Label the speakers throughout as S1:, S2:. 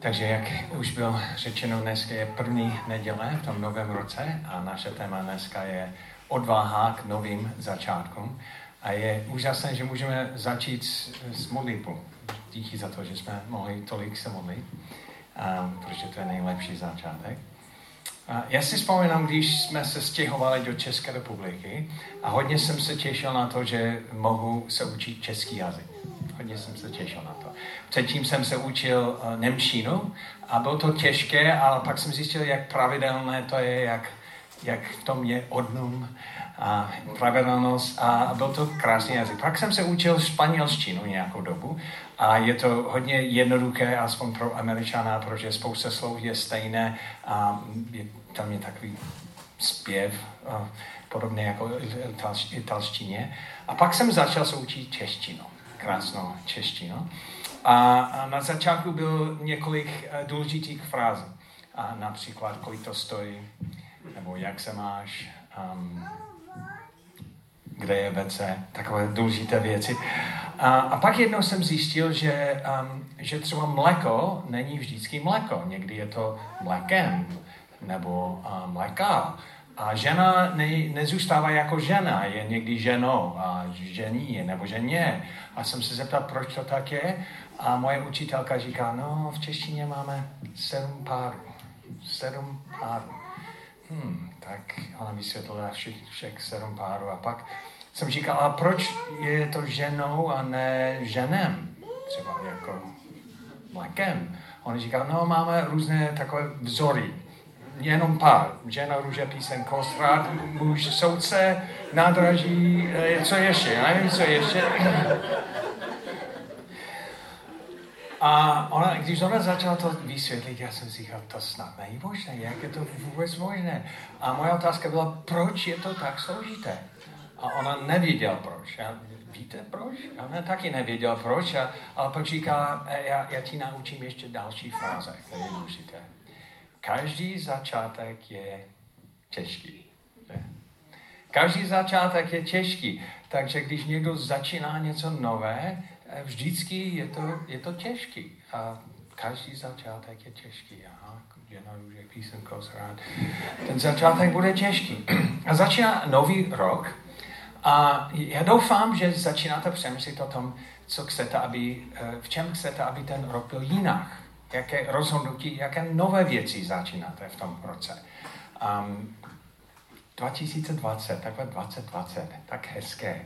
S1: Takže jak už bylo řečeno, dneska je první neděle v tom novém roce a naše téma dneska je odvaha k novým začátkům. A je úžasné, že můžeme začít s, s modlitbou. Díky za to, že jsme mohli tolik se modlit, a, protože to je nejlepší začátek. A já si vzpomínám, když jsme se stěhovali do České republiky a hodně jsem se těšil na to, že mohu se učit český jazyk. Hodně jsem se těšil na to. Předtím jsem se učil uh, Nemčinu a bylo to těžké, ale pak jsem zjistil, jak pravidelné to je, jak, jak v tom je odnum a pravidelnost a byl to krásný jazyk. Pak jsem se učil španělštinu nějakou dobu a je to hodně jednoduché, aspoň pro američana, protože spousta slov je stejné a je, tam je takový zpěv, a podobně jako italštině. A pak jsem začal se učit češtinu, krásnou češtinu. A, a na začátku byl několik eh, důležitých frází. A například, kolik to stojí, nebo jak se máš, um, kde je WC, takové důležité věci. A, a pak jednou jsem zjistil, že, um, že třeba mléko není vždycky mléko. Někdy je to mlékem nebo uh, mléka. A žena ne, nezůstává jako žena, je někdy ženou a žení nebo ženě. A jsem se zeptal, proč to tak je. A moje učitelka říká, no v češtině máme sedm párů. Sedm párů. Hmm, tak ona vysvětlila všech, všech sedm párů a pak jsem říkal, a proč je to ženou a ne ženem? Třeba jako mlékem. On říkal, no máme různé takové vzory. Jenom pár. Žena, růže, písen, kostrat, muž, soudce, nádraží, eh, co ještě? Já nevím, co ještě. A ona, když ona začala to vysvětlit, já jsem si říkal, to snad není možné, jak je to vůbec možné. A moje otázka byla, proč je to tak složité? A ona nevěděla proč. A víte proč? A ona taky nevěděla proč, a, ale pak říká, e, já, já ti naučím ještě další fráze, které je důležité. Každý začátek je těžký. Každý začátek je těžký. Takže když někdo začíná něco nové, e, vždycky je to, je to těžký. A každý začátek je těžký. Aha, jedna růže, písemko, rád. Ten začátek bude těžký. A začíná nový rok, a já doufám, že začínáte přemýšlet o tom, co chcete, aby, eh, v čem chcete, aby ten rok byl jinak. Jaké rozhodnutí, jaké nové věci začínáte v tom roce. Um, 2020, takové 2020, tak hezké,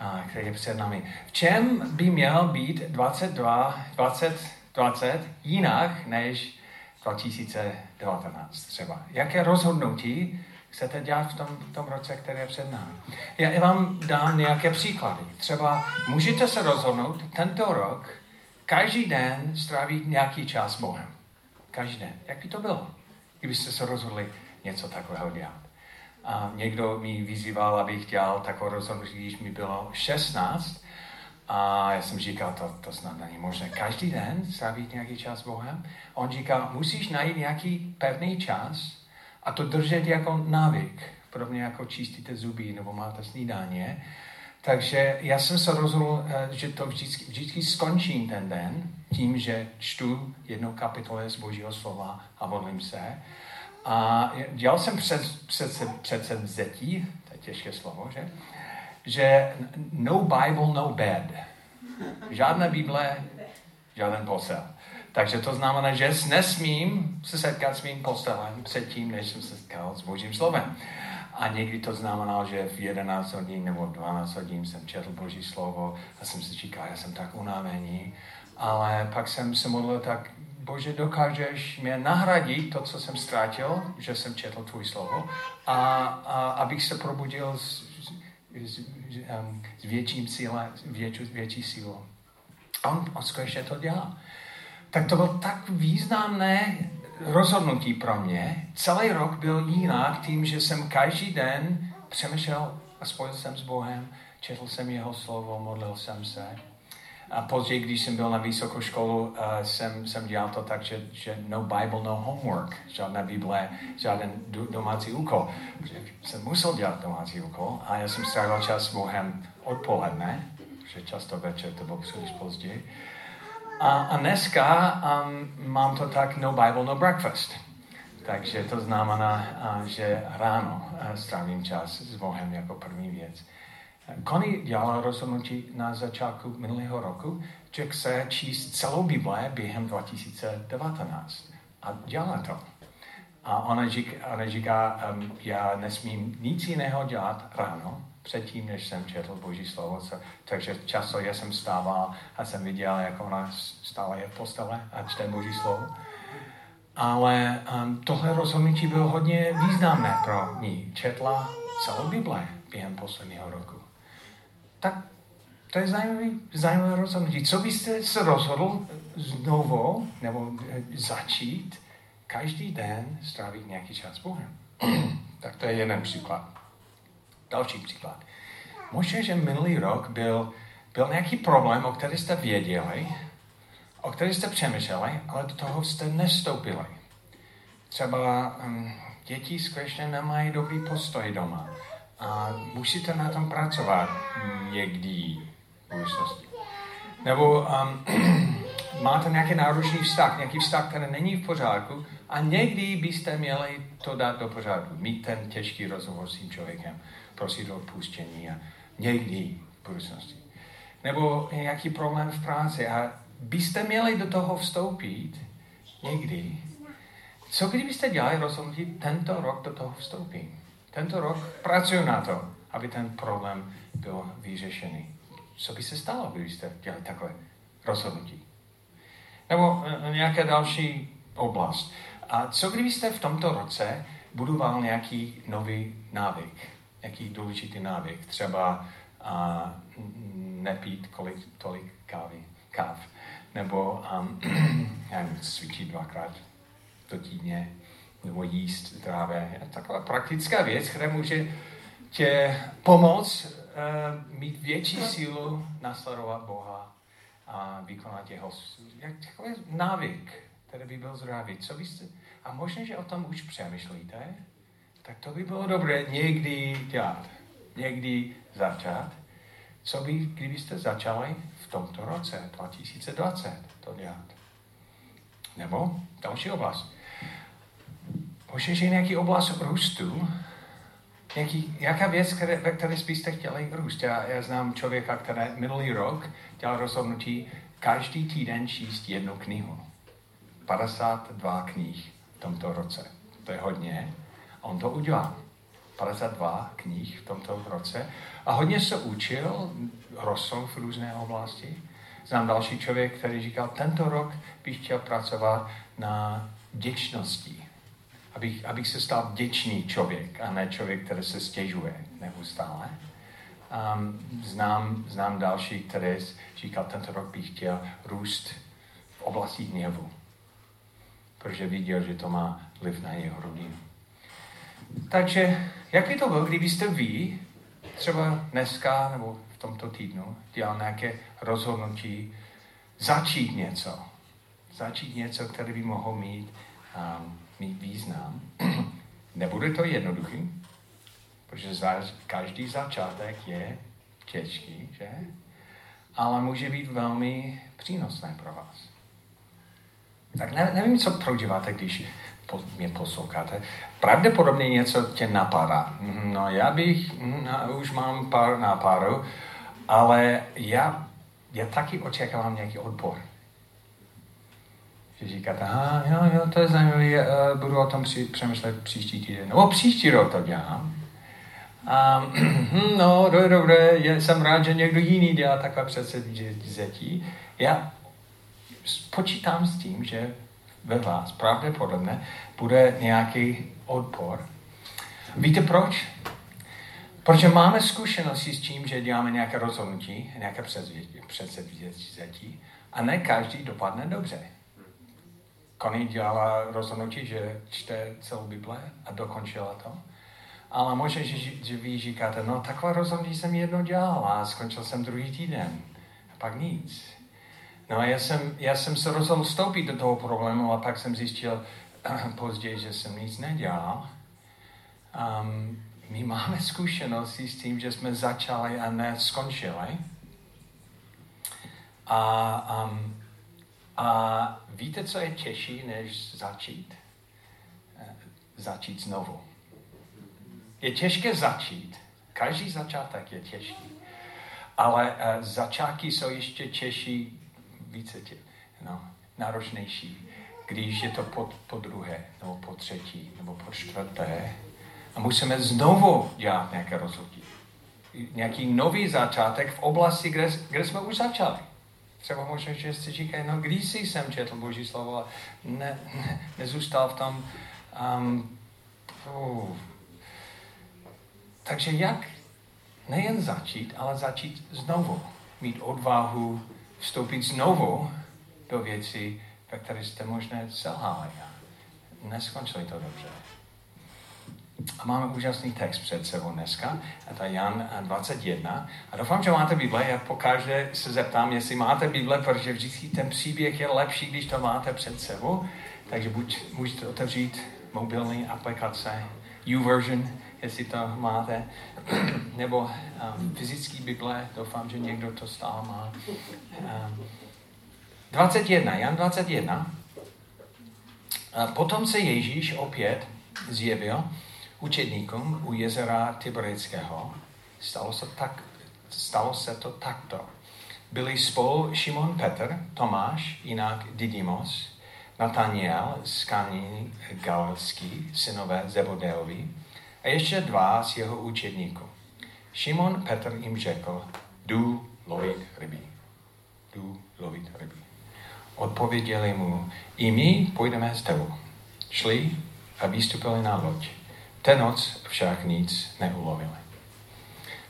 S1: uh, které je před námi. V čem by měl být 22, 2020 jinak než 2019 třeba? Jaké rozhodnutí chcete dělat v tom, v tom roce, který je před námi. Já vám dám nějaké příklady. Třeba můžete se rozhodnout tento rok každý den strávit nějaký čas s Bohem. Každý den. Jak by to bylo, kdybyste se rozhodli něco takového dělat? A někdo mi vyzýval, abych dělal takové rozhodnutí, když mi bylo 16. A já jsem říkal, to, to snad není možné. Každý den strávit nějaký čas s Bohem. On říkal, musíš najít nějaký pevný čas, a to držet jako návyk, podobně jako čistíte zuby nebo máte snídaně. Takže já jsem se rozhodl, eh, že to vždycky, vždycky skončím ten den tím, že čtu jednu kapitolu z Božího slova a modlím se. A dělal jsem před, před, před vzetí, to je těžké slovo, že? Že no Bible, no bed. Žádná Bible, žádný posel. Takže to znamená, že nesmím se setkat s mým postelem předtím, než jsem se setkal s Božím slovem. A někdy to znamenalo, že v 11 hodin nebo 12 hodin jsem četl Boží slovo a jsem si říkal, já jsem tak unavený. Ale pak jsem se modlil tak, Bože, dokážeš mě nahradit to, co jsem ztratil, že jsem četl tvůj slovo, a, a abych se probudil s, s, s, s větším síle, větší, větší sílou. A on, on skutečně to dělá tak to bylo tak významné rozhodnutí pro mě. Celý rok byl jinak tím, že jsem každý den přemýšlel a spojil jsem s Bohem, četl jsem jeho slovo, modlil jsem se. A později, když jsem byl na vysokou školu, uh, jsem, jsem dělal to tak, že, že no Bible, no homework, žádná Bible, žádný domácí úkol. Jsem musel dělat domácí úkol a já jsem strávil čas s Bohem odpoledne, že často večer to bylo příliš později. A, a dneska um, mám to tak no Bible, no breakfast. Takže to znamená, uh, že ráno uh, strávím čas s Bohem jako první věc. Connie dělala rozhodnutí na začátku minulého roku, že chce číst celou Bible během 2019. A dělá to. A ona říká, ona říká um, já nesmím nic jiného dělat ráno, předtím, než jsem četl Boží slovo. Takže často já jsem stával a jsem viděl, jak ona stále je v postele a čte Boží slovo. Ale um, tohle rozhodnutí bylo hodně významné pro ní. Četla celou Bible během posledního roku. Tak to je zajímavý, zajímavé rozhodnutí. Co byste se rozhodl znovu nebo eh, začít každý den strávit nějaký čas s Bohem? tak to je jeden příklad. Další příklad. Možná, že minulý rok byl, byl nějaký problém, o který jste věděli, o který jste přemýšleli, ale do toho jste nestoupili. Třeba um, děti skutečně nemají dobrý postoj doma a musíte na tom pracovat někdy v budoucnosti. Nebo um, máte nějaký náročný vztah, nějaký vztah, který není v pořádku a někdy byste měli to dát do pořádku, mít ten těžký rozhovor s tím člověkem, prosit o odpuštění a někdy v budoucnosti. Nebo nějaký problém v práci a byste měli do toho vstoupit někdy. Co kdybyste dělali rozhodnutí, tento rok do toho vstoupí? Tento rok pracuju na to, aby ten problém byl vyřešený. Co by se stalo, kdybyste dělali takové rozhodnutí? Nebo e, nějaké další oblast. A co kdybyste v tomto roce budoval nějaký nový návyk? Nějaký důležitý návyk? Třeba a, nepít kolik, tolik kávy, káv. Nebo um, nevím, cvičit dvakrát do týdně, nebo jíst zdravé. Taková praktická věc, která může tě pomoct uh, mít větší sílu nasledovat Boha a vykonat jeho jak takový návyk, který by byl zdravý. Co byste, a možná, že o tom už přemýšlíte, tak to by bylo dobré někdy dělat. Někdy začát. Co by, kdybyste začali v tomto roce, 2020, to dělat? Nebo další oblast. Možná, že nějaký oblast růstu, nějaký, jaká věc, které, ve které byste chtěli růst. Já, já znám člověka, který minulý rok dělal rozhodnutí každý týden číst jednu knihu. 52 knih v tomto roce. To je hodně. On to udělal. 52 knih v tomto roce. A hodně se učil, rostl v různé oblasti. Znám další člověk, který říkal, tento rok bych chtěl pracovat na děčnosti abych, abych se stal vděčný člověk a ne člověk, který se stěžuje neustále. Um, znám, znám další, který říkal, tento rok bych chtěl růst v oblasti hněvu, protože viděl, že to má vliv na jeho rodinu. Takže, jak by to bylo, kdybyste vy, třeba dneska nebo v tomto týdnu, dělal nějaké rozhodnutí, začít něco. Začít něco, které by mohlo mít um, mít význam. Nebude to jednoduchý, protože každý začátek je těžký, že? Ale může být velmi přínosné pro vás. Tak ne, nevím, co prožíváte, když mě posloucháte. Pravděpodobně něco tě napadá. No já bych, no, už mám pár nápadů, ale já, já taky očekávám nějaký odbor že říkáte, aha, jo, jo, to je zajímavé, uh, budu o tom při, přemýšlet příští týden. No, příští rok to dělám. Um, no, dobré, dobré, jsem rád, že někdo jiný dělá takové předsevzetí. Já počítám s tím, že ve vás pravděpodobně bude nějaký odpor. Víte proč? Protože máme zkušenosti s tím, že děláme nějaké rozhodnutí, nějaké předsevzetí a ne každý dopadne dobře. Connie dělala rozhodnutí, že čte celou Bible a dokončila to. Ale možná, že, že vy říkáte, no takové rozhodnutí jsem jedno dělal a skončil jsem druhý týden. A pak nic. No a já jsem, já jsem se rozhodl vstoupit do toho problému a pak jsem zjistil později, že jsem nic nedělal. Um, my máme zkušenosti s tím, že jsme začali a ne skončili. A um, A víte, co je těžší, než začít? Eh, začít znovu. Je těžké začít. Každý začátek je těžký. Ale uh, začátky jsou ještě těžší, více tě, no, náročnější, když je to po, po druhé, nebo po třetí, nebo po čtvrté. A musíme znovu dělat nějaké rozhodnutí. Nějaký nový začátek v oblasti, kde, kde jsme už začali. Třeba možná, že si říkají, no když jsem četl Boží slovo a ne, ne, nezůstal v tom. Um. Takže jak nejen začít, ale začít znovu. Mít odvahu vstoupit znovu do věcí, ve které jste možná selhali neskončili to dobře. A máme úžasný text před sebou dneska, a to je Jan 21. A doufám, že máte Bible. Já pokaždé se zeptám, jestli máte Bible, protože vždycky ten příběh je lepší, když to máte před sebou. Takže buď můžete otevřít mobilní aplikace, YouVersion, jestli to máte, nebo um, fyzický Bible, doufám, že někdo to stále má. Um, 21, Jan 21. A potom se Ježíš opět zjevil učedníkům u jezera Tiberického. Stalo se, tak, stalo se to takto. Byli spolu Šimon Petr, Tomáš, jinak Didymos, Nataniel z Kaní Galský, synové Zebodeovi, a ještě dva z jeho učedníků. Šimon Petr jim řekl, jdu lovit ryby. Jdu lovit ryby. Odpověděli mu, i my půjdeme s tebou. Šli a vystupili na loď. Ten noc však nic neulovili.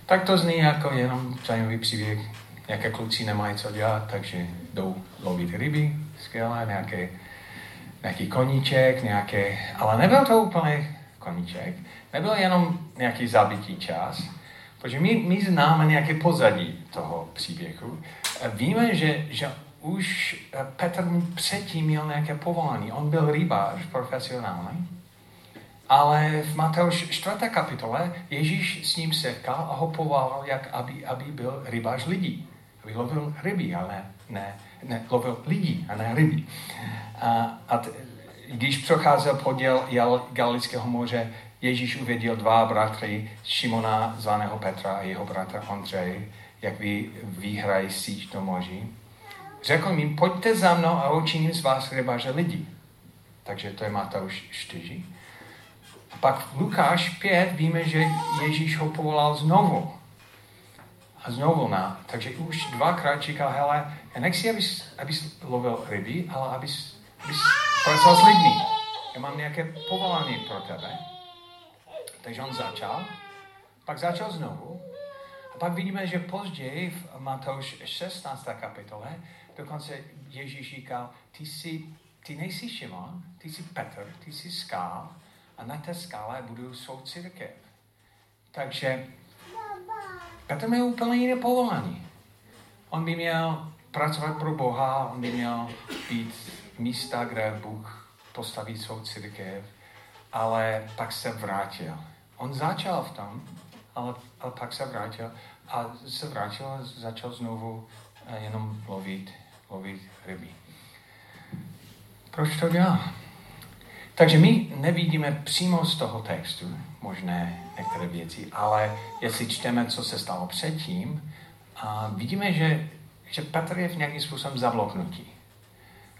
S1: Tak to zní jako jenom zajímavý příběh. Nějaké kluci nemají co dělat, takže jdou lovit ryby, skvělé, nějaké, nějaký koníček, nějaké, ale nebyl to úplně koníček, nebyl jenom nějaký zabitý čas, protože my, my známe nějaké pozadí toho příběhu. Víme, že, že už Petr předtím měl nějaké povolání. On byl rybář profesionální ale v Mateuš 4. kapitole Ježíš s ním setkal a ho povolal, jak aby, aby byl rybář lidí. Aby lovil ryby, ale ne, ne lovil lidí a ne ryby. A, a t, když procházel poděl Galického moře, Ježíš uvěděl dva bratry, Šimona zvaného Petra a jeho bratra Ondřej, jak vy vyhrají síť do moří. Řekl jim, pojďte za mnou a učiním z vás rybáře lidí. Takže to je Mateuš 4. Pak v Lukáš 5 víme, že Ježíš ho povolal znovu. A znovu na. Takže už dvakrát říkal, hele, já nechci, abys, abys lovil ryby, ale abys, abys pracoval s lidmi. Já mám nějaké povolání pro tebe. Takže on začal, pak začal znovu. A pak vidíme, že později v Matouš 16. kapitole dokonce Ježíš říkal, ty, jsi, ty nejsi Šimon, ty jsi Petr, ty jsi skál, a na té skále budu svou církev. Takže Petr měl úplně jiné povolání. On by měl pracovat pro Boha, on by měl být místa, kde Bůh postaví svou církev, ale pak se vrátil. On začal v tom, ale, ale pak se vrátil a se vrátil a začal znovu eh, jenom lovit, lovit ryby. Proč to dělá? Takže my nevidíme přímo z toho textu možné některé věci, ale jestli čteme, co se stalo předtím, a vidíme, že, že Petr je v nějakým způsobem zabloknutý,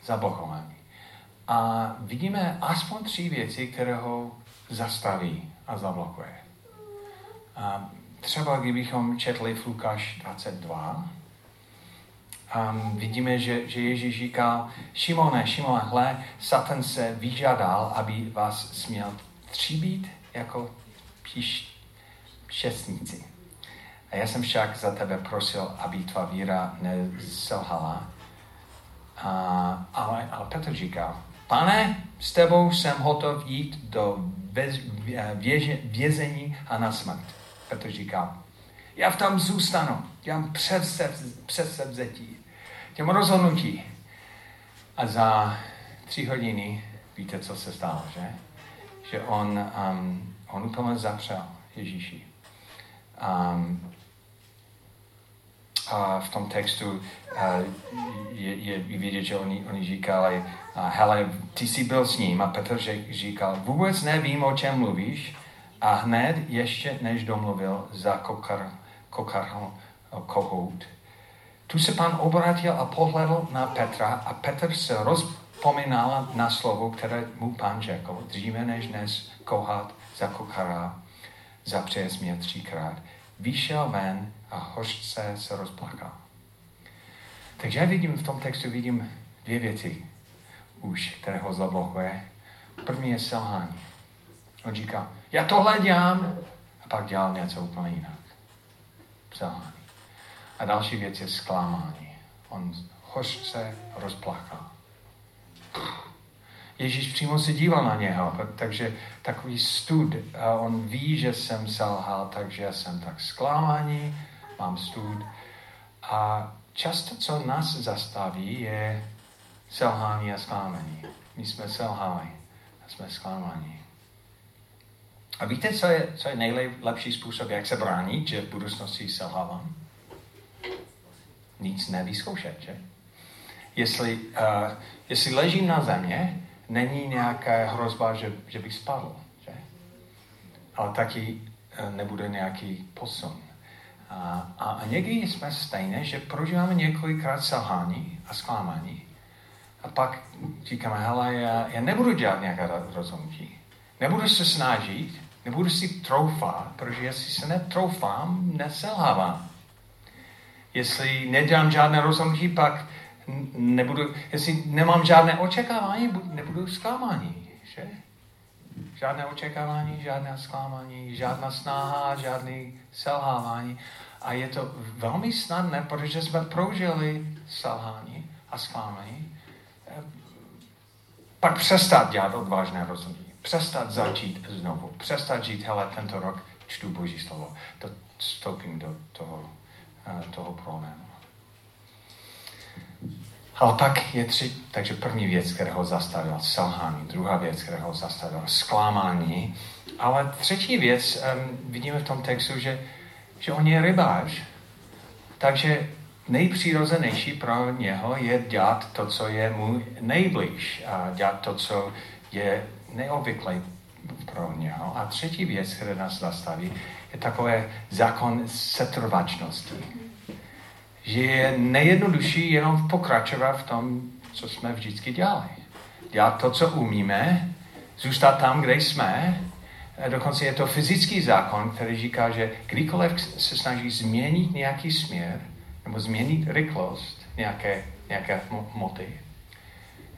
S1: zablokovaný. A vidíme aspoň tři věci, které ho zastaví a zablokuje. A třeba kdybychom četli v Lukáš 22, um, vidíme, že, že Ježíš říkal, Šimone, Šimone, hle, Satan se vyžádal, aby vás směl tříbit jako píš. A já jsem však za tebe prosil, aby tvá víra neselhala. A, ale, ale Petr říkal, pane, s tebou jsem hotov jít do věže, vězení a na smrt. Petr říkal, já v tom zůstanu, já mám předsevzetí těm rozhodnutí. A za tři hodiny víte, co se stalo, že? Že on, um, on úplně zapřel Ježíši. Um, a v tom textu a, je, je vidět, že oni, oni říkali, a, hele, ty jsi byl s ním a Petr říkal, vůbec nevím, o čem mluvíš a hned ještě než domluvil za kokar, kokar kohout. Tu se pan obratil a pohledl na Petra a Petr se rozpomínal na slovo, které mu pan řekl, dříve než dnes kohat za kokara, zapřeje mě třikrát. Vyšel ven a hořce se rozplakal. Takže já vidím v tom textu vidím dvě věci už, které ho zablokuje. První je selhání. On říká, já tohle dělám, a pak dělal něco úplně jinak. Selhání. A další věc je zklamání. On hořce rozplakal. Ježíš přímo se díval na něho, takže takový stud. A on ví, že jsem selhal, takže jsem tak zklamaný, mám stud. A často, co nás zastaví, je selhání a zklamání. My jsme selhali a jsme zklamaní. A víte, co je, co je nejlepší způsob, jak se bránit, že v budoucnosti selhávám? Nic nevyzkoušet, že? Jestli, uh, jestli ležím na země, není nějaká hrozba, že, že bych spadl, že? Ale taky uh, nebude nějaký posun. A, a, a někdy jsme stejné, že prožíváme několikrát selhání a zklamání. A pak říkáme, hele, já, já nebudu dělat nějaké rozhodnutí. Nebudu se snažit, nebudu si troufat, protože jestli se netroufám, neselhávám. Jestli nedělám žádné rozhodnutí, pak nebudu, jestli nemám žádné očekávání, nebudu zklamání, že? Žádné očekávání, žádné zklamání, žádná snaha, žádný selhávání. A je to velmi snadné, protože jsme prožili selhání a zklamání. Pak přestat dělat odvážné rozhodnutí. Přestat začít znovu. Přestat žít, hele, tento rok čtu Boží slovo. To vstoupím do toho toho problému. Ale pak je tři, takže první věc, která ho zastavila, selhání. Druhá věc, která ho zastavila, zklamání. Ale třetí věc, um, vidíme v tom textu, že, že on je rybář. Takže nejpřirozenější pro něho je dělat to, co je mu nejblíž. A dělat to, co je neobvyklé pro něho. A třetí věc, která nás zastaví, je takové zákon setrvačnosti. Že je nejjednodušší jenom pokračovat v tom, co jsme vždycky dělali. Dělat to, co umíme, zůstat tam, kde jsme. Dokonce je to fyzický zákon, který říká, že kdykoliv se snaží změnit nějaký směr, nebo změnit rychlost nějaké, nějaké moty,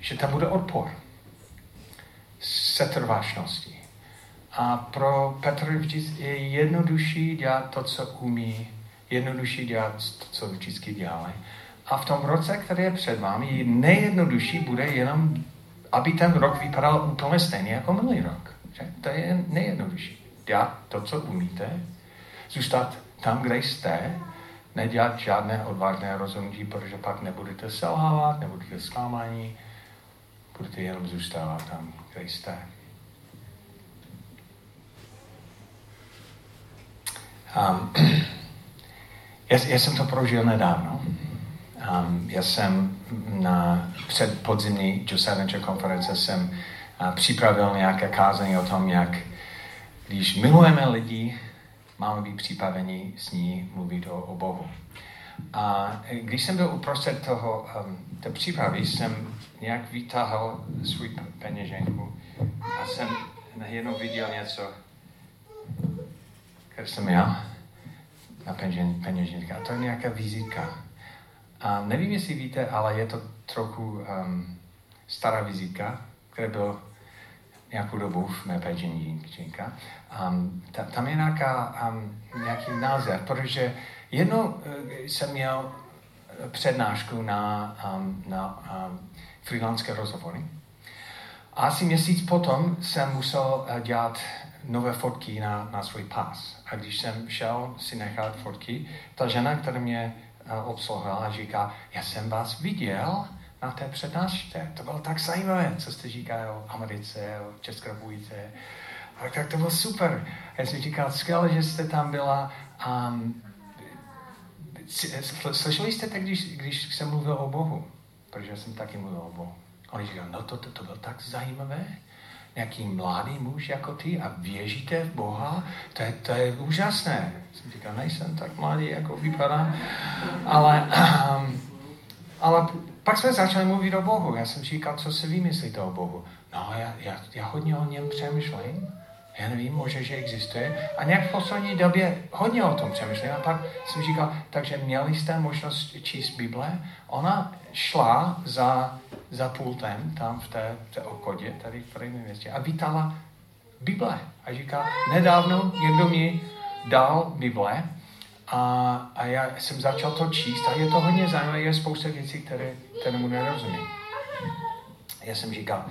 S1: že tam bude odpor setrváčnosti. A pro Petra je jednodušší dělat to, co umí, jednodušší dělat to, co vždycky dělali. A v tom roce, který je před vámi, nejjednodušší bude jenom, aby ten rok vypadal úplně stejně jako minulý rok. Že? To je nejjednodušší. Dělat to, co umíte, zůstat tam, kde jste, nedělat žádné odvážné rozhodnutí, protože pak nebudete selhávat, nebudete zklamání, budete jenom zůstávat tam, kde jste. Um, já, já jsem to prožil nedávno. Um, já jsem na před podzimní Venture konference jsem uh, připravil nějaké kázání o tom, jak když milujeme lidi, máme být připraveni s ní mluvit o, o Bohu. A když jsem byl uprostřed toho, um, té přípravy, jsem nějak vytáhl svůj peněženku a jsem najednou viděl něco, které jsem já na peněženka. A to je nějaká vizitka. A nevím, jestli víte, ale je to trochu um, stará vizitka, která byla nějakou dobu v mé peněženka. Um, ta, tam je nějaká, um, nějaký název, protože jednou uh, jsem měl přednášku na, um, na um, freelanské rozhovory. A asi měsíc potom jsem musel uh, dělat nové fotky na, na svůj pas. A když jsem šel si nechat fotky, ta žena, která mě uh, obsluhovala, říká, já jsem vás viděl na té přednášce. To bylo tak zajímavé, co jste říkali o Americe, o České republice. A tak to bylo super. Já jsem říkal, skvěle, že jste tam byla. Um, slyšeli jste to, když, když jsem mluvil o Bohu? Protože jsem taky mluvil o Bohu. Oni říkali, no to, to, to bylo tak zajímavé. Nějaký mladý muž jako ty a věříte v Boha, to je, to je úžasné. Jsem říkal, nejsem tak mladý, jako vypadám. Ale, um, ale pak jsme začali mluvit o Bohu. Já jsem říkal, co si vymyslíte o Bohu. No, já, já, já hodně o něm přemýšlím já nevím, možná, že existuje. A nějak v poslední době hodně o tom přemýšlím. A pak jsem říkal, takže měli jste možnost číst Bible? Ona šla za, za pultem tam v té, té okodě, tady v prvním městě, a vítala Bible. A říká, nedávno někdo mi dal Bible a, a já jsem začal to číst a je to hodně zajímavé, je spousta věcí, které, které mu nerozumím. Já jsem říkal,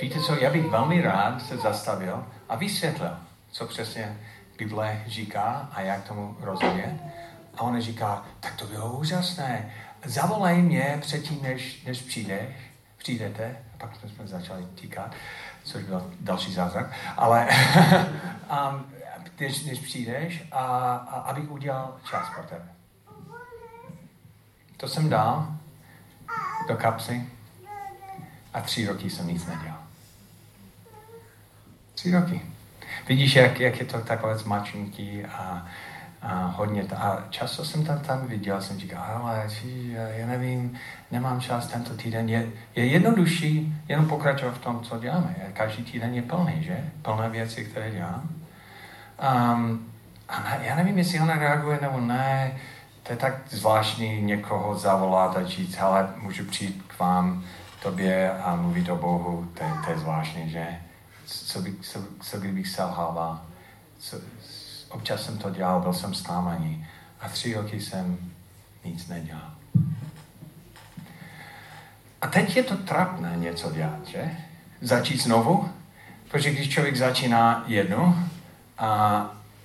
S1: víte co, já bych velmi rád se zastavil a vysvětlil, co přesně Bible říká a jak tomu rozumět. A on říká, tak to bylo úžasné. Zavolej mě předtím, než, než přijdeš, přijdete. A pak jsme začali týkat, což byl další zázrak. Ale um, než, než přijdeš, a, a abych udělal čas pro tebe. To jsem dal do kapsy a tři roky jsem nic nedělal. Tři roky. Vidíš, jak, jak je to takové zmačnutí a, a hodně. To, a často jsem tam, tam viděl, jsem říkal, ale či, já nevím, nemám čas tento týden. Je, je jednodušší jenom pokračovat v tom, co děláme. Každý týden je plný, že? Plné věci, které dělám. Um, a ne, já nevím, jestli ona reaguje nebo ne. To je tak zvláštní někoho zavolat a říct, ale můžu přijít k vám, tobě a mluvit o Bohu, to, to je zvláštní, že? co, by, co, co kdybych selhával. Co, občas jsem to dělal, byl jsem zklamaný. A tři roky jsem nic nedělal. A teď je to trapné něco dělat, že? Začít znovu, protože když člověk začíná jednu a,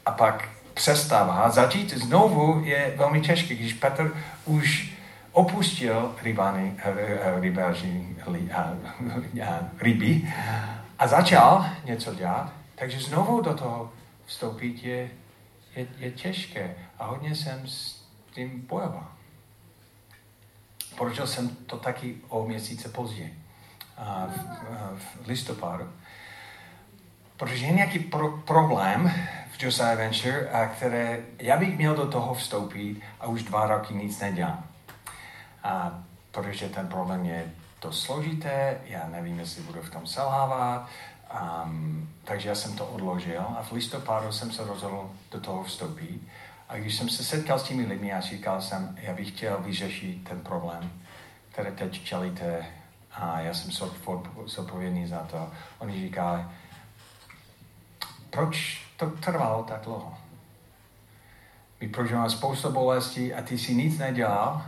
S1: a pak přestává, začít znovu je velmi těžké. Když Petr už opustil rybány, rybáři, ryby a začal něco dělat, takže znovu do toho vstoupit je, je, je těžké. A hodně jsem s tím bojoval. Prožil jsem to taky o měsíce později, v, v listopadu. Protože je nějaký pro, problém v Josiah Venture, a které já bych měl do toho vstoupit a už dva roky nic nedělám. A protože ten problém je to složité, já nevím, jestli budu v tom selhávat, um, takže já jsem to odložil a v listopadu jsem se rozhodl do toho vstoupit. A když jsem se setkal s těmi lidmi a říkal jsem, já bych chtěl vyřešit ten problém, který teď čelíte a já jsem zodpovědný za to. Oni říkali, proč to trvalo tak dlouho? My prožíváme spoustu bolestí a ty si nic nedělal.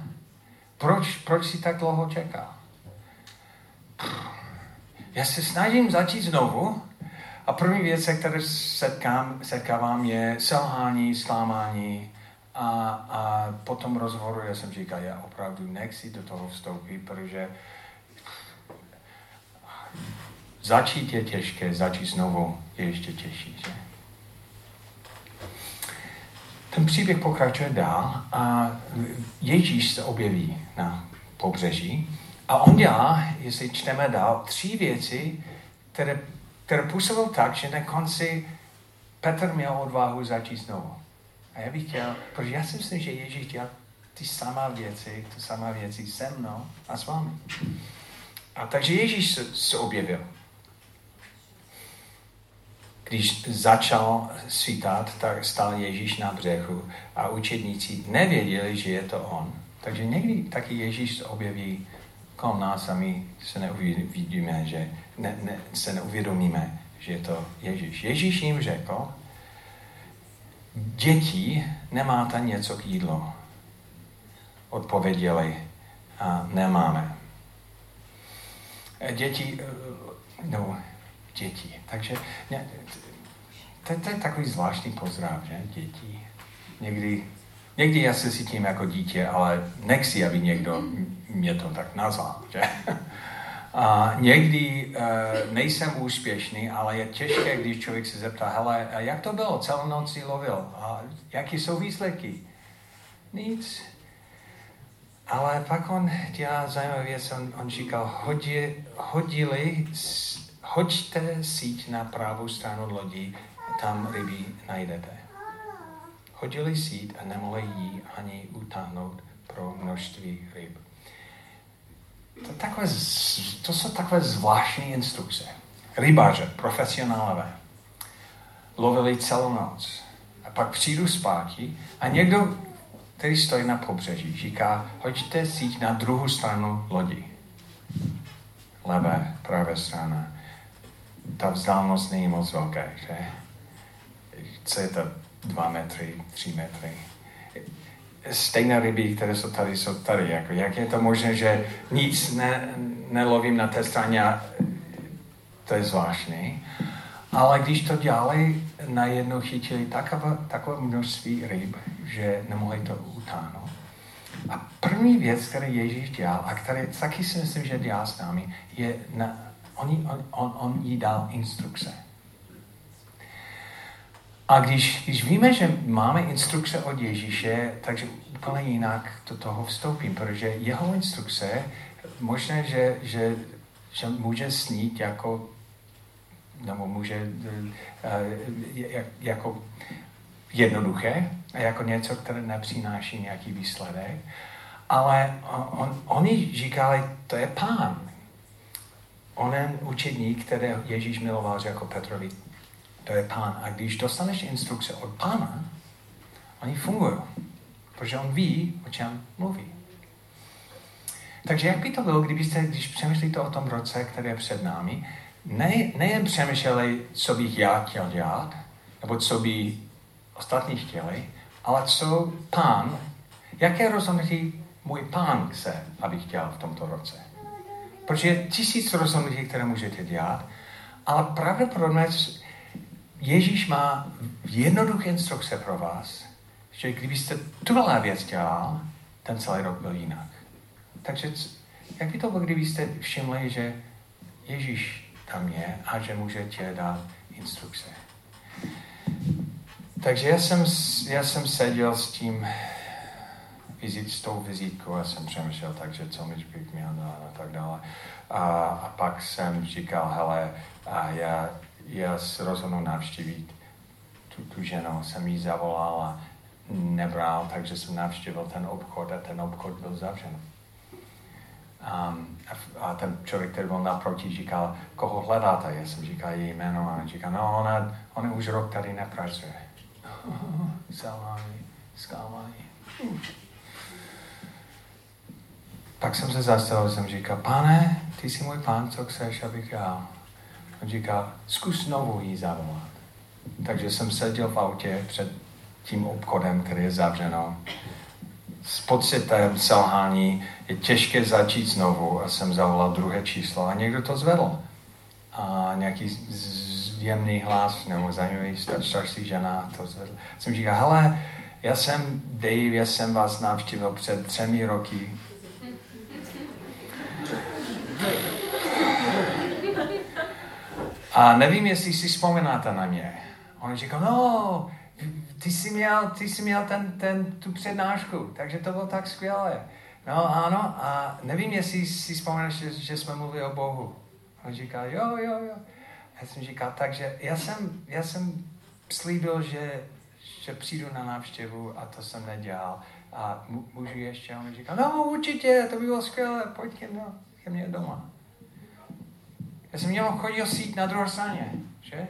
S1: Proč, proč si tak dlouho čekal? Já se snažím začít znovu a první věc, se které setkám, setkávám, je selhání, zklamání a, a potom rozhovoru já jsem říkal, já opravdu nechci do toho vstoupit, protože začít je těžké, začít znovu je ještě těžší. Že? Ten příběh pokračuje dál a Ježíš se objeví na pobřeží a on dělá, jestli čteme dál, tři věci, které, které působil tak, že na konci Petr měl odvahu začít znovu. A já bych chtěl, protože já si myslím, že Ježíš dělá ty samé věci, ty samé věci se mnou a s vámi. A takže Ježíš se, se objevil. Když začal svítat, tak stal Ježíš na břehu a učedníci nevěděli, že je to on. Takže někdy taky Ježíš se objeví kolem nás a my se neuvidíme, že ne, ne, se neuvědomíme, že je to Ježíš. Ježíš jim řekl, děti, nemáte něco k jídlu. Odpověděli, a nemáme. Děti, no, děti. Takže ne, to, to je takový zvláštní pozdrav, že? Děti. Někdy Někdy já se cítím jako dítě, ale nechci, aby někdo mě to tak nazval. Že? A někdy uh, nejsem úspěšný, ale je těžké, když člověk se zeptá, hele, jak to bylo, celou noc si lovil, a jaký jsou výsledky? Nic. Ale pak on dělá zajímavou věc, on, on říkal, hodí, hodili, hoďte síť na pravou stranu lodi, tam ryby najdete. Hodili síť a nemohli jí ani utáhnout pro množství ryb. To, takové, to jsou takové zvláštní instrukce. Rybáře, profesionálové, lovili celou noc. A pak přijdu zpátky a někdo, který stojí na pobřeží, říká, hoďte síť na druhou stranu lodi. Levé, pravé strana. Ta vzdálenost není moc velká, že? Co je to? Dva metry, tři metry stejné ryby, které jsou tady, jsou tady. Jako, jak je to možné, že nic ne, nelovím na té straně to je zvláštní. Ale když to dělali, najednou chytili takové, takové množství ryb, že nemohli to utáhnout. A první věc, kterou Ježíš dělal, a který taky si myslím, že dělá s námi, je, na, on, on, on, on jí dal instrukce. A když, když víme, že máme instrukce od Ježíše, takže úplně jinak do toho vstoupím, protože jeho instrukce možná, že, že, že může snít jako nebo může uh, jako jednoduché jako něco, které nepřináší nějaký výsledek. Ale on, oni říkali, to je pán. Onen učedník, který Ježíš miloval jako Petrovi, to je pán. A když dostaneš instrukce od pána, oni fungují. Protože on ví, o čem mluví. Takže jak by to bylo, kdybyste, když přemýšlíte o tom roce, který je před námi, ne, nejen přemýšleli, co bych já chtěl dělat, nebo co by ostatní chtěli, ale co pán, jaké rozhodnutí můj pán chce, abych chtěl v tomto roce. Protože je tisíc rozhodnutí, které můžete dělat, ale pravděpodobně Ježíš má jednoduché instrukce pro vás, že kdybyste tuhle věc dělal, ten celý rok byl jinak. Takže jak by to bylo, kdybyste všimli, že Ježíš tam je a že můžete dát instrukce. Takže já jsem, já jsem seděl s tím vizit, s tou vizitkou a jsem přemýšlel, takže co mi bych měl dát a tak dále. A, a pak jsem říkal, hele, a já já se rozhodnu navštívit tu, tu ženu, jsem jí zavolal a nebral, takže jsem navštívil ten obchod a ten obchod byl zavřen. Um, a, a ten člověk, který byl naproti, říkal, koho hledáte? Já jsem říkal její jméno a on říkal, no ona, ona už rok tady nepracuje. Zalání, zklamání. Pak jsem se zastavil, jsem říkal, pane, ty jsi můj pán, co chceš, abych dělal? On říká, zkus znovu jí zavolat. Takže jsem seděl v autě před tím obchodem, který je zavřeno. S pocitem selhání je těžké začít znovu a jsem zavolal druhé číslo a někdo to zvedl. A nějaký jemný hlas nebo zajímavý starší žena to zvedl. Jsem říkal, hele, já jsem Dave, já jsem vás navštívil před třemi roky A nevím, jestli si vzpomínáte na mě. On říkal, no, ty jsi měl, ty jsi měl ten, ten, tu přednášku, takže to bylo tak skvělé. No ano, a nevím, jestli si vzpomínáš, že, že jsme mluvili o Bohu. On říkal, jo, jo, jo. Já jsem říkal, takže já jsem, já jsem slíbil, že, že přijdu na návštěvu a to jsem nedělal. A můžu ještě? on říkal, no určitě, to by bylo skvělé, pojď ke mně, ke mně doma. Já jsem měl chodil sít na druhé straně, že?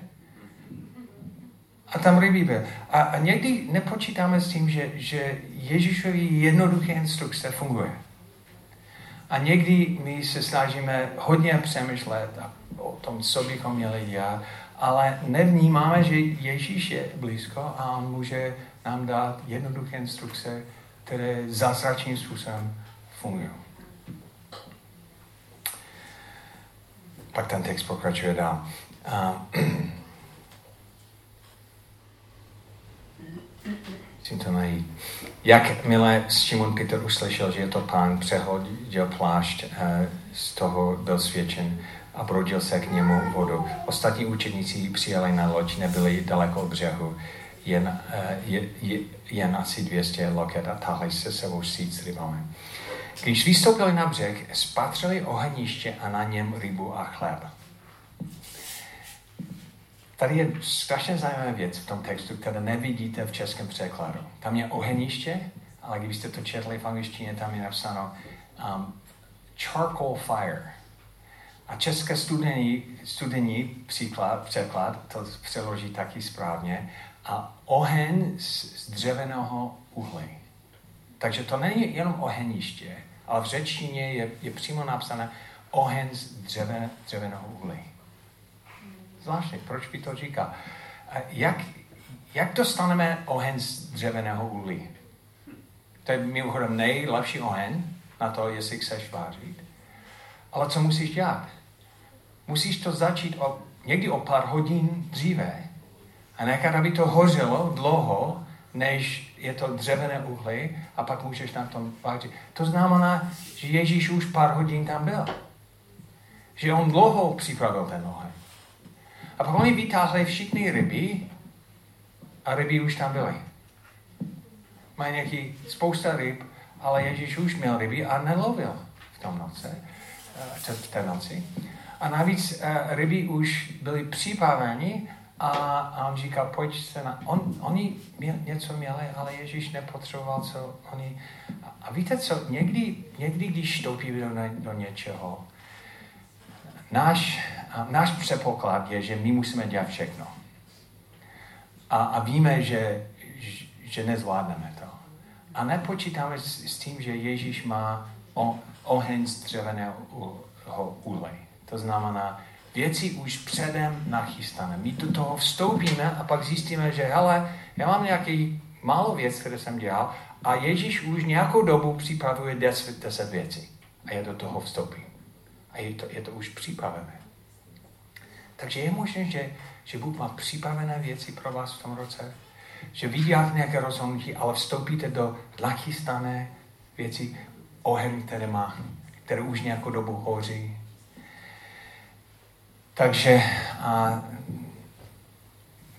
S1: A tam ryby byl. A, a někdy nepočítáme s tím, že, že Ježíšovi jednoduché instrukce funguje. A někdy my se snažíme hodně přemýšlet o tom, co bychom měli dělat, ale nevnímáme, že Ježíš je blízko a on může nám dát jednoduché instrukce, které zázračným způsobem fungují. Pak ten text pokračuje dál. A, musím to najít. Jakmile Simon Peter uslyšel, že je to pán, přehodil plášť, eh, z toho byl svědčen a brodil se k němu vodu. Ostatní učeníci přijali na loď, nebyli daleko od břehu, jen, eh, je, je, jen asi 200 loket a tahli se sebou síť s rybami. Když vystoupili na břeh, spatřili ohniště a na něm rybu a chléb. Tady je strašně zajímavá věc v tom textu, kterou nevidíte v českém překladu. Tam je ohniště, ale kdybyste to četli v angličtině, tam je napsáno um, charcoal fire. A české studení, studení příklad, překlad to přeloží taky správně. A oheň z, z dřevěného uhlí. Takže to není jenom oheniště, ale v řečtině je, je přímo napsané oheň z dřevěn, dřevěného uhlí. Zvláštně, proč by to říká? Jak, jak dostaneme oheň z dřevěného uhlí? To je mimochodem nejlepší oheň na to, jestli chceš vářit. Ale co musíš dělat? Musíš to začít o, někdy o pár hodin dříve a nechat, aby to hořelo dlouho, než je to dřevěné uhlí a pak můžeš na tom vážit. To znamená, že Ježíš už pár hodin tam byl. Že on dlouho připravil ten oheň. A pak oni vytáhli všechny ryby a ryby už tam byly. Mají nějaký spousta ryb, ale Ježíš už měl ryby a nelovil v tom noci, eh, v té noci. A navíc uh, ryby už byly připraveni a, a on říkal, pojď se na... On, oni měl, něco měli, ale Ježíš nepotřeboval, co oni... A, a víte co, někdy, někdy když vstoupíme do, do něčeho, náš, náš předpoklad je, že my musíme dělat všechno. A, a víme, že, že nezvládneme to. A nepočítáme s, s tím, že Ježíš má o, oheň z dřevěného úlej. To znamená, věci už předem nachystané. My do toho vstoupíme a pak zjistíme, že hele, já mám nějaký málo věc, které jsem dělal a Ježíš už nějakou dobu připravuje deset, deset věcí. A já do toho vstoupím. A je to, je to už připravené. Takže je možné, že, že Bůh má připravené věci pro vás v tom roce, že vy děláte nějaké rozhodnutí, ale vstoupíte do nachystané věci, oheň, které má, které už nějakou dobu hoří, takže a,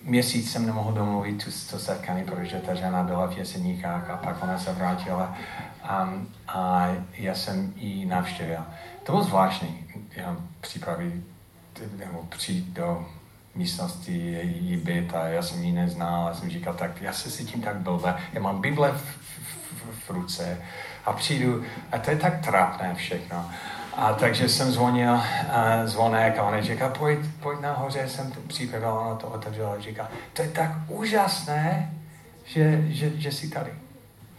S1: měsíc jsem nemohl domluvit tu, to setkání, protože ta žena byla v Jeseníkách a pak ona se vrátila a, a já jsem ji navštěvil. To bylo zvláštní, já připravit, nebo přijít do místnosti její byt a já jsem ji neznal a jsem říkal, tak já se cítím tak blbě, já mám Bible v, v, v ruce a přijdu a to je tak trápné všechno. A takže jsem zvonil uh, zvonek a on říká, pojď, pojď nahoře, jsem připravil, ona to otevřela a říká, to je tak úžasné, že, že, že jsi tady.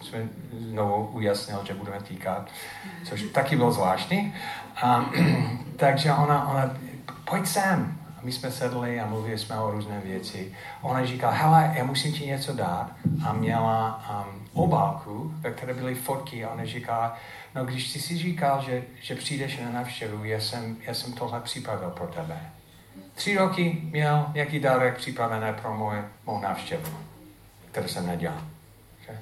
S1: Jsme znovu ujasnil, že budeme týkat, což taky bylo zvláštní. Um, takže ona, ona, pojď sem. A my jsme sedli a mluvili jsme o různé věci. Ona říká, hele, já musím ti něco dát. A měla um, obálku, ve které byly fotky. A ona říká, no když jsi si říkal, že, že přijdeš na návštěvu, já jsem, já jsem tohle připravil pro tebe. Tři roky měl nějaký dárek připravený pro moje, mou návštěvu, který jsem nedělal. Okay?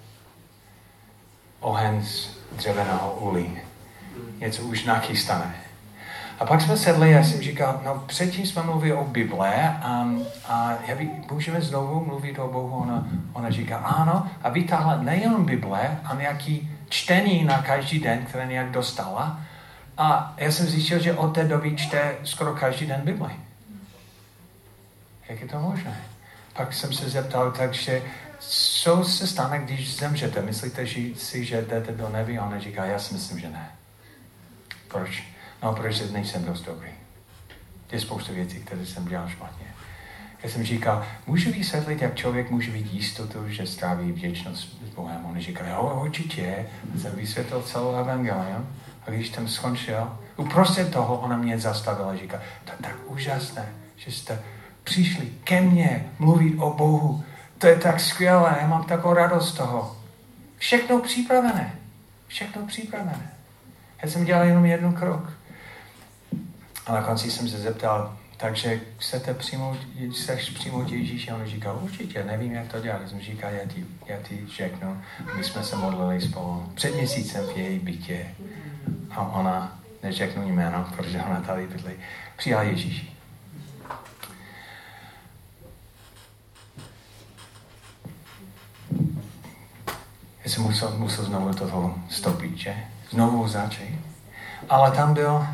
S1: Ohen z dřevěného ulí. Něco už nachystané. A pak jsme sedli a jsem říkal, no předtím jsme mluvili o Bible a, a já by, můžeme znovu mluvit o Bohu. Ona, ona říká, ano, a vytáhla nejen Bible a nějaký čtení na každý den, které nějak dostala. A já jsem zjistil, že od té doby čte skoro každý den Bibli. Jak je to možné? Pak jsem se zeptal, takže co se stane, když zemřete? Myslíte si, že jdete do nebi? A ona říká, já si myslím, že ne. Proč? No, protože nejsem dost dobrý. Je spousta věcí, které jsem dělal špatně. Já jsem říkal, můžu vysvětlit, jak člověk může mít jistotu, že stráví věčnost s Bohem. On říkal, jo, určitě. A jsem vysvětlil celou evangelium. A když jsem skončil, uprostřed toho ona mě zastavila a říká, to je tak úžasné, že jste přišli ke mně mluvit o Bohu. To je tak skvělé, já mám takovou radost z toho. Všechno připravené. Všechno připravené. Já jsem dělal jenom jeden krok. A na konci jsem se zeptal, takže chcete přijmout, chceš přijmout Ježíše? On říkal, určitě, nevím, jak to dělat. Jsem říkal, já ti, já ti řeknu. My jsme se modlili spolu před měsícem v její bytě. A ona, neřeknu jméno, protože ona tady bydlí, přijala Ježíši. Já jsem musel, musel znovu toho vstoupit, že? Znovu začít. Ale tam byl,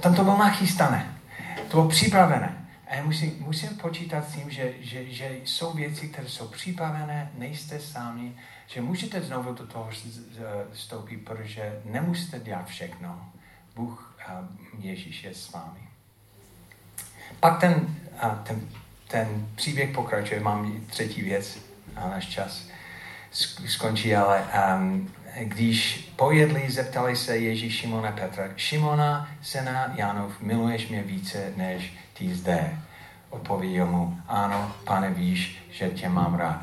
S1: tam to bylo nachystané. To bylo připravené. A já musím, musím počítat s tím, že, že, že jsou věci, které jsou připravené, nejste sami, že můžete znovu do toho vstoupit, protože nemusíte dělat všechno. Bůh Ježíš je s vámi. Pak ten, ten, ten příběh pokračuje, mám třetí věc a náš čas skončí, ale um, když pojedli, zeptali se Ježíš Šimona Petra, Šimona, syna Janov, miluješ mě více než ty zde? Odpověděl mu, ano, pane, víš, že tě mám rád.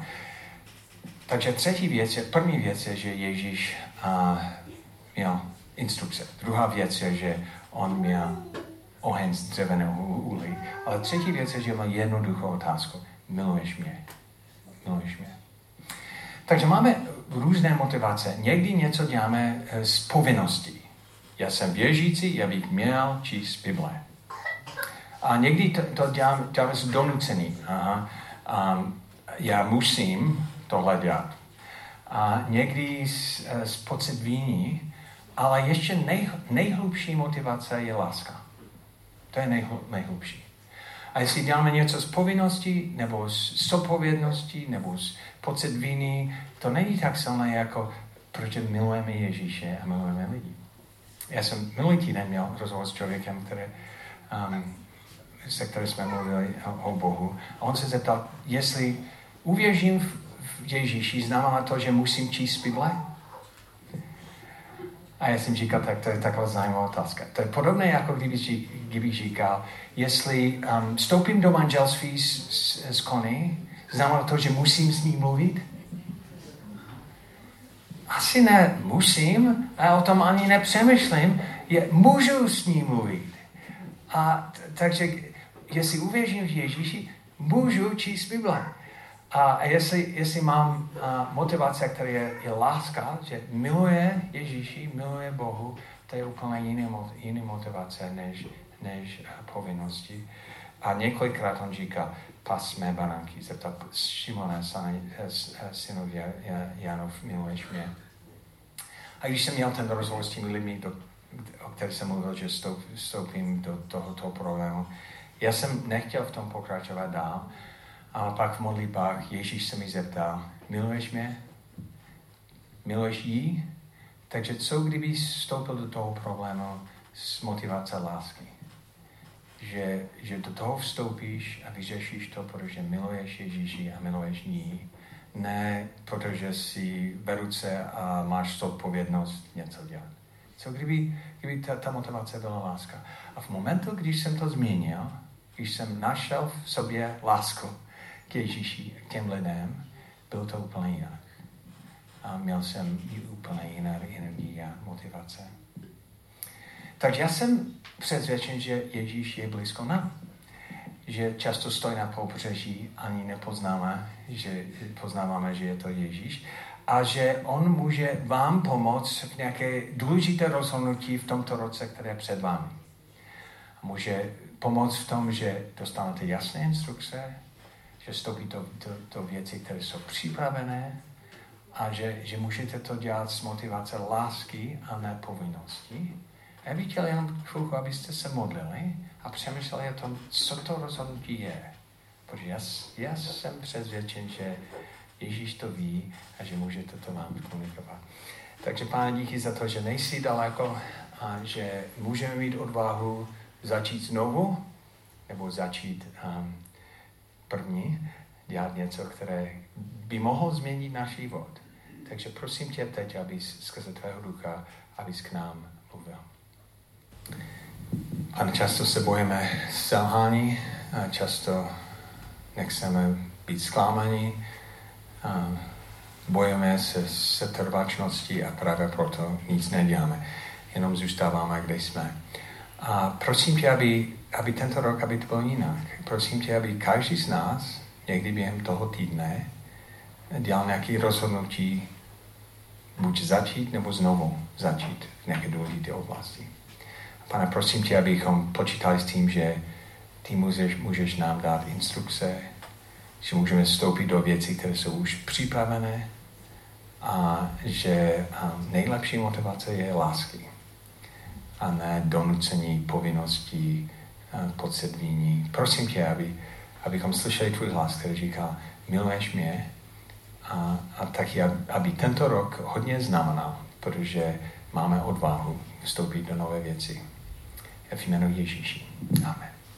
S1: Takže třetí věc je, první věc je, že Ježíš uh, měl instrukce. Druhá věc je, že on měl oheň z dřevěného úlí. Ale třetí věc je, že má jednoduchou otázku. Miluješ mě? Miluješ mě? Takže máme různé motivace. Někdy něco děláme eh, z povinností. Já jsem věřící, já bych měl číst Bible. A někdy to, to děláme, děláme z donucený. Aha. Um, já musím tohle dělat. A někdy z, eh, z pocit víní, ale ještě nej, nejhlubší motivace je láska. To je nejhl, nejhlubší. A jestli děláme něco z povinností, nebo z odpovědností, nebo z pocit viny, to není tak silné, jako protože milujeme Ježíše a milujeme lidi. Já jsem minulý týden měl rozhovor s člověkem, který, um, se kterým jsme mluvili o, Bohu. A on se zeptal, jestli uvěřím v Ježíši, znamená to, že musím číst Bible? A já jsem říkal, tak to je taková zajímavá otázka. To je podobné, jako kdyby, kdyby říkal, jestli um, vstoupím do manželství s, s, s Kony, znamená to, že musím s ní mluvit? Asi ne musím, a o tom ani nepřemýšlím, je, můžu s ní mluvit. A takže, jestli uvěřím v Ježíši, můžu číst Bible. A jestli, jestli mám motivace, která je, je láska, že miluje Ježíši, miluje Bohu, to je úplně jiný, jiný motivace než, než povinnosti. A několikrát on říká, pas mé baránky, zeptal Šimona, synu Janov, miluješ mě. A když jsem měl ten rozhovor s těmi lidmi, do, o kterých jsem mluvil, že vstoupím do tohoto problému, já jsem nechtěl v tom pokračovat dál, a pak v modlitbách Ježíš se mi zeptal, miluješ mě? Miluješ jí? Takže co kdyby vstoupil do toho problému s motivace lásky? Že, že do toho vstoupíš a vyřešíš to, protože miluješ Ježíši a miluješ ní. Ne, protože si v ruce a máš odpovědnost něco dělat. Co kdyby, kdyby ta, ta motivace byla láska? A v momentu, když jsem to změnil, když jsem našel v sobě lásku, k Ježíši, k těm lidem, bylo to úplně jinak. A měl jsem i úplně jiná energie a motivace. Takže já jsem přesvědčen, že Ježíš je blízko nám. Že často stojí na pobřeží, ani nepoznáme, že poznáváme, že je to Ježíš. A že on může vám pomoct v nějaké důležité rozhodnutí v tomto roce, které je před vámi. Může pomoct v tom, že dostanete jasné instrukce, že vstoupí to, to, to věci, které jsou připravené a že, že můžete to dělat z motivace lásky a ne povinnosti. Já bych chtěl jenom chvilku, abyste se modlili a přemýšleli o tom, co to rozhodnutí je. Protože já, já jsem přesvědčen, že Ježíš to ví a že můžete to vám komunikovat. Takže páne, díky za to, že nejsi daleko a že můžeme mít odvahu začít znovu nebo začít um, první dělat něco, které by mohlo změnit náš život. Takže prosím tě teď, abys skrze tvého ducha, abys k nám mluvil. A často se bojíme selhání, a často nechceme být zklamaní, a bojíme se setrvačnosti a právě proto nic neděláme. Jenom zůstáváme, kde jsme. A prosím tě, aby aby tento rok, aby to bylo jinak. Prosím tě, aby každý z nás někdy během toho týdne dělal nějaké rozhodnutí, buď začít nebo znovu začít v nějaké důležité oblasti. Pane, prosím tě, abychom počítali s tím, že ty můžeš, můžeš nám dát instrukce, že můžeme vstoupit do věcí, které jsou už připravené a že nejlepší motivace je lásky a ne donucení povinností, pocit víní. Prosím tě, aby, abychom slyšeli tvůj hlas, který říká, miluješ mě a, a taky, aby tento rok hodně znamenal, protože máme odvahu vstoupit do nové věci. V jménu Ježíši. Amen.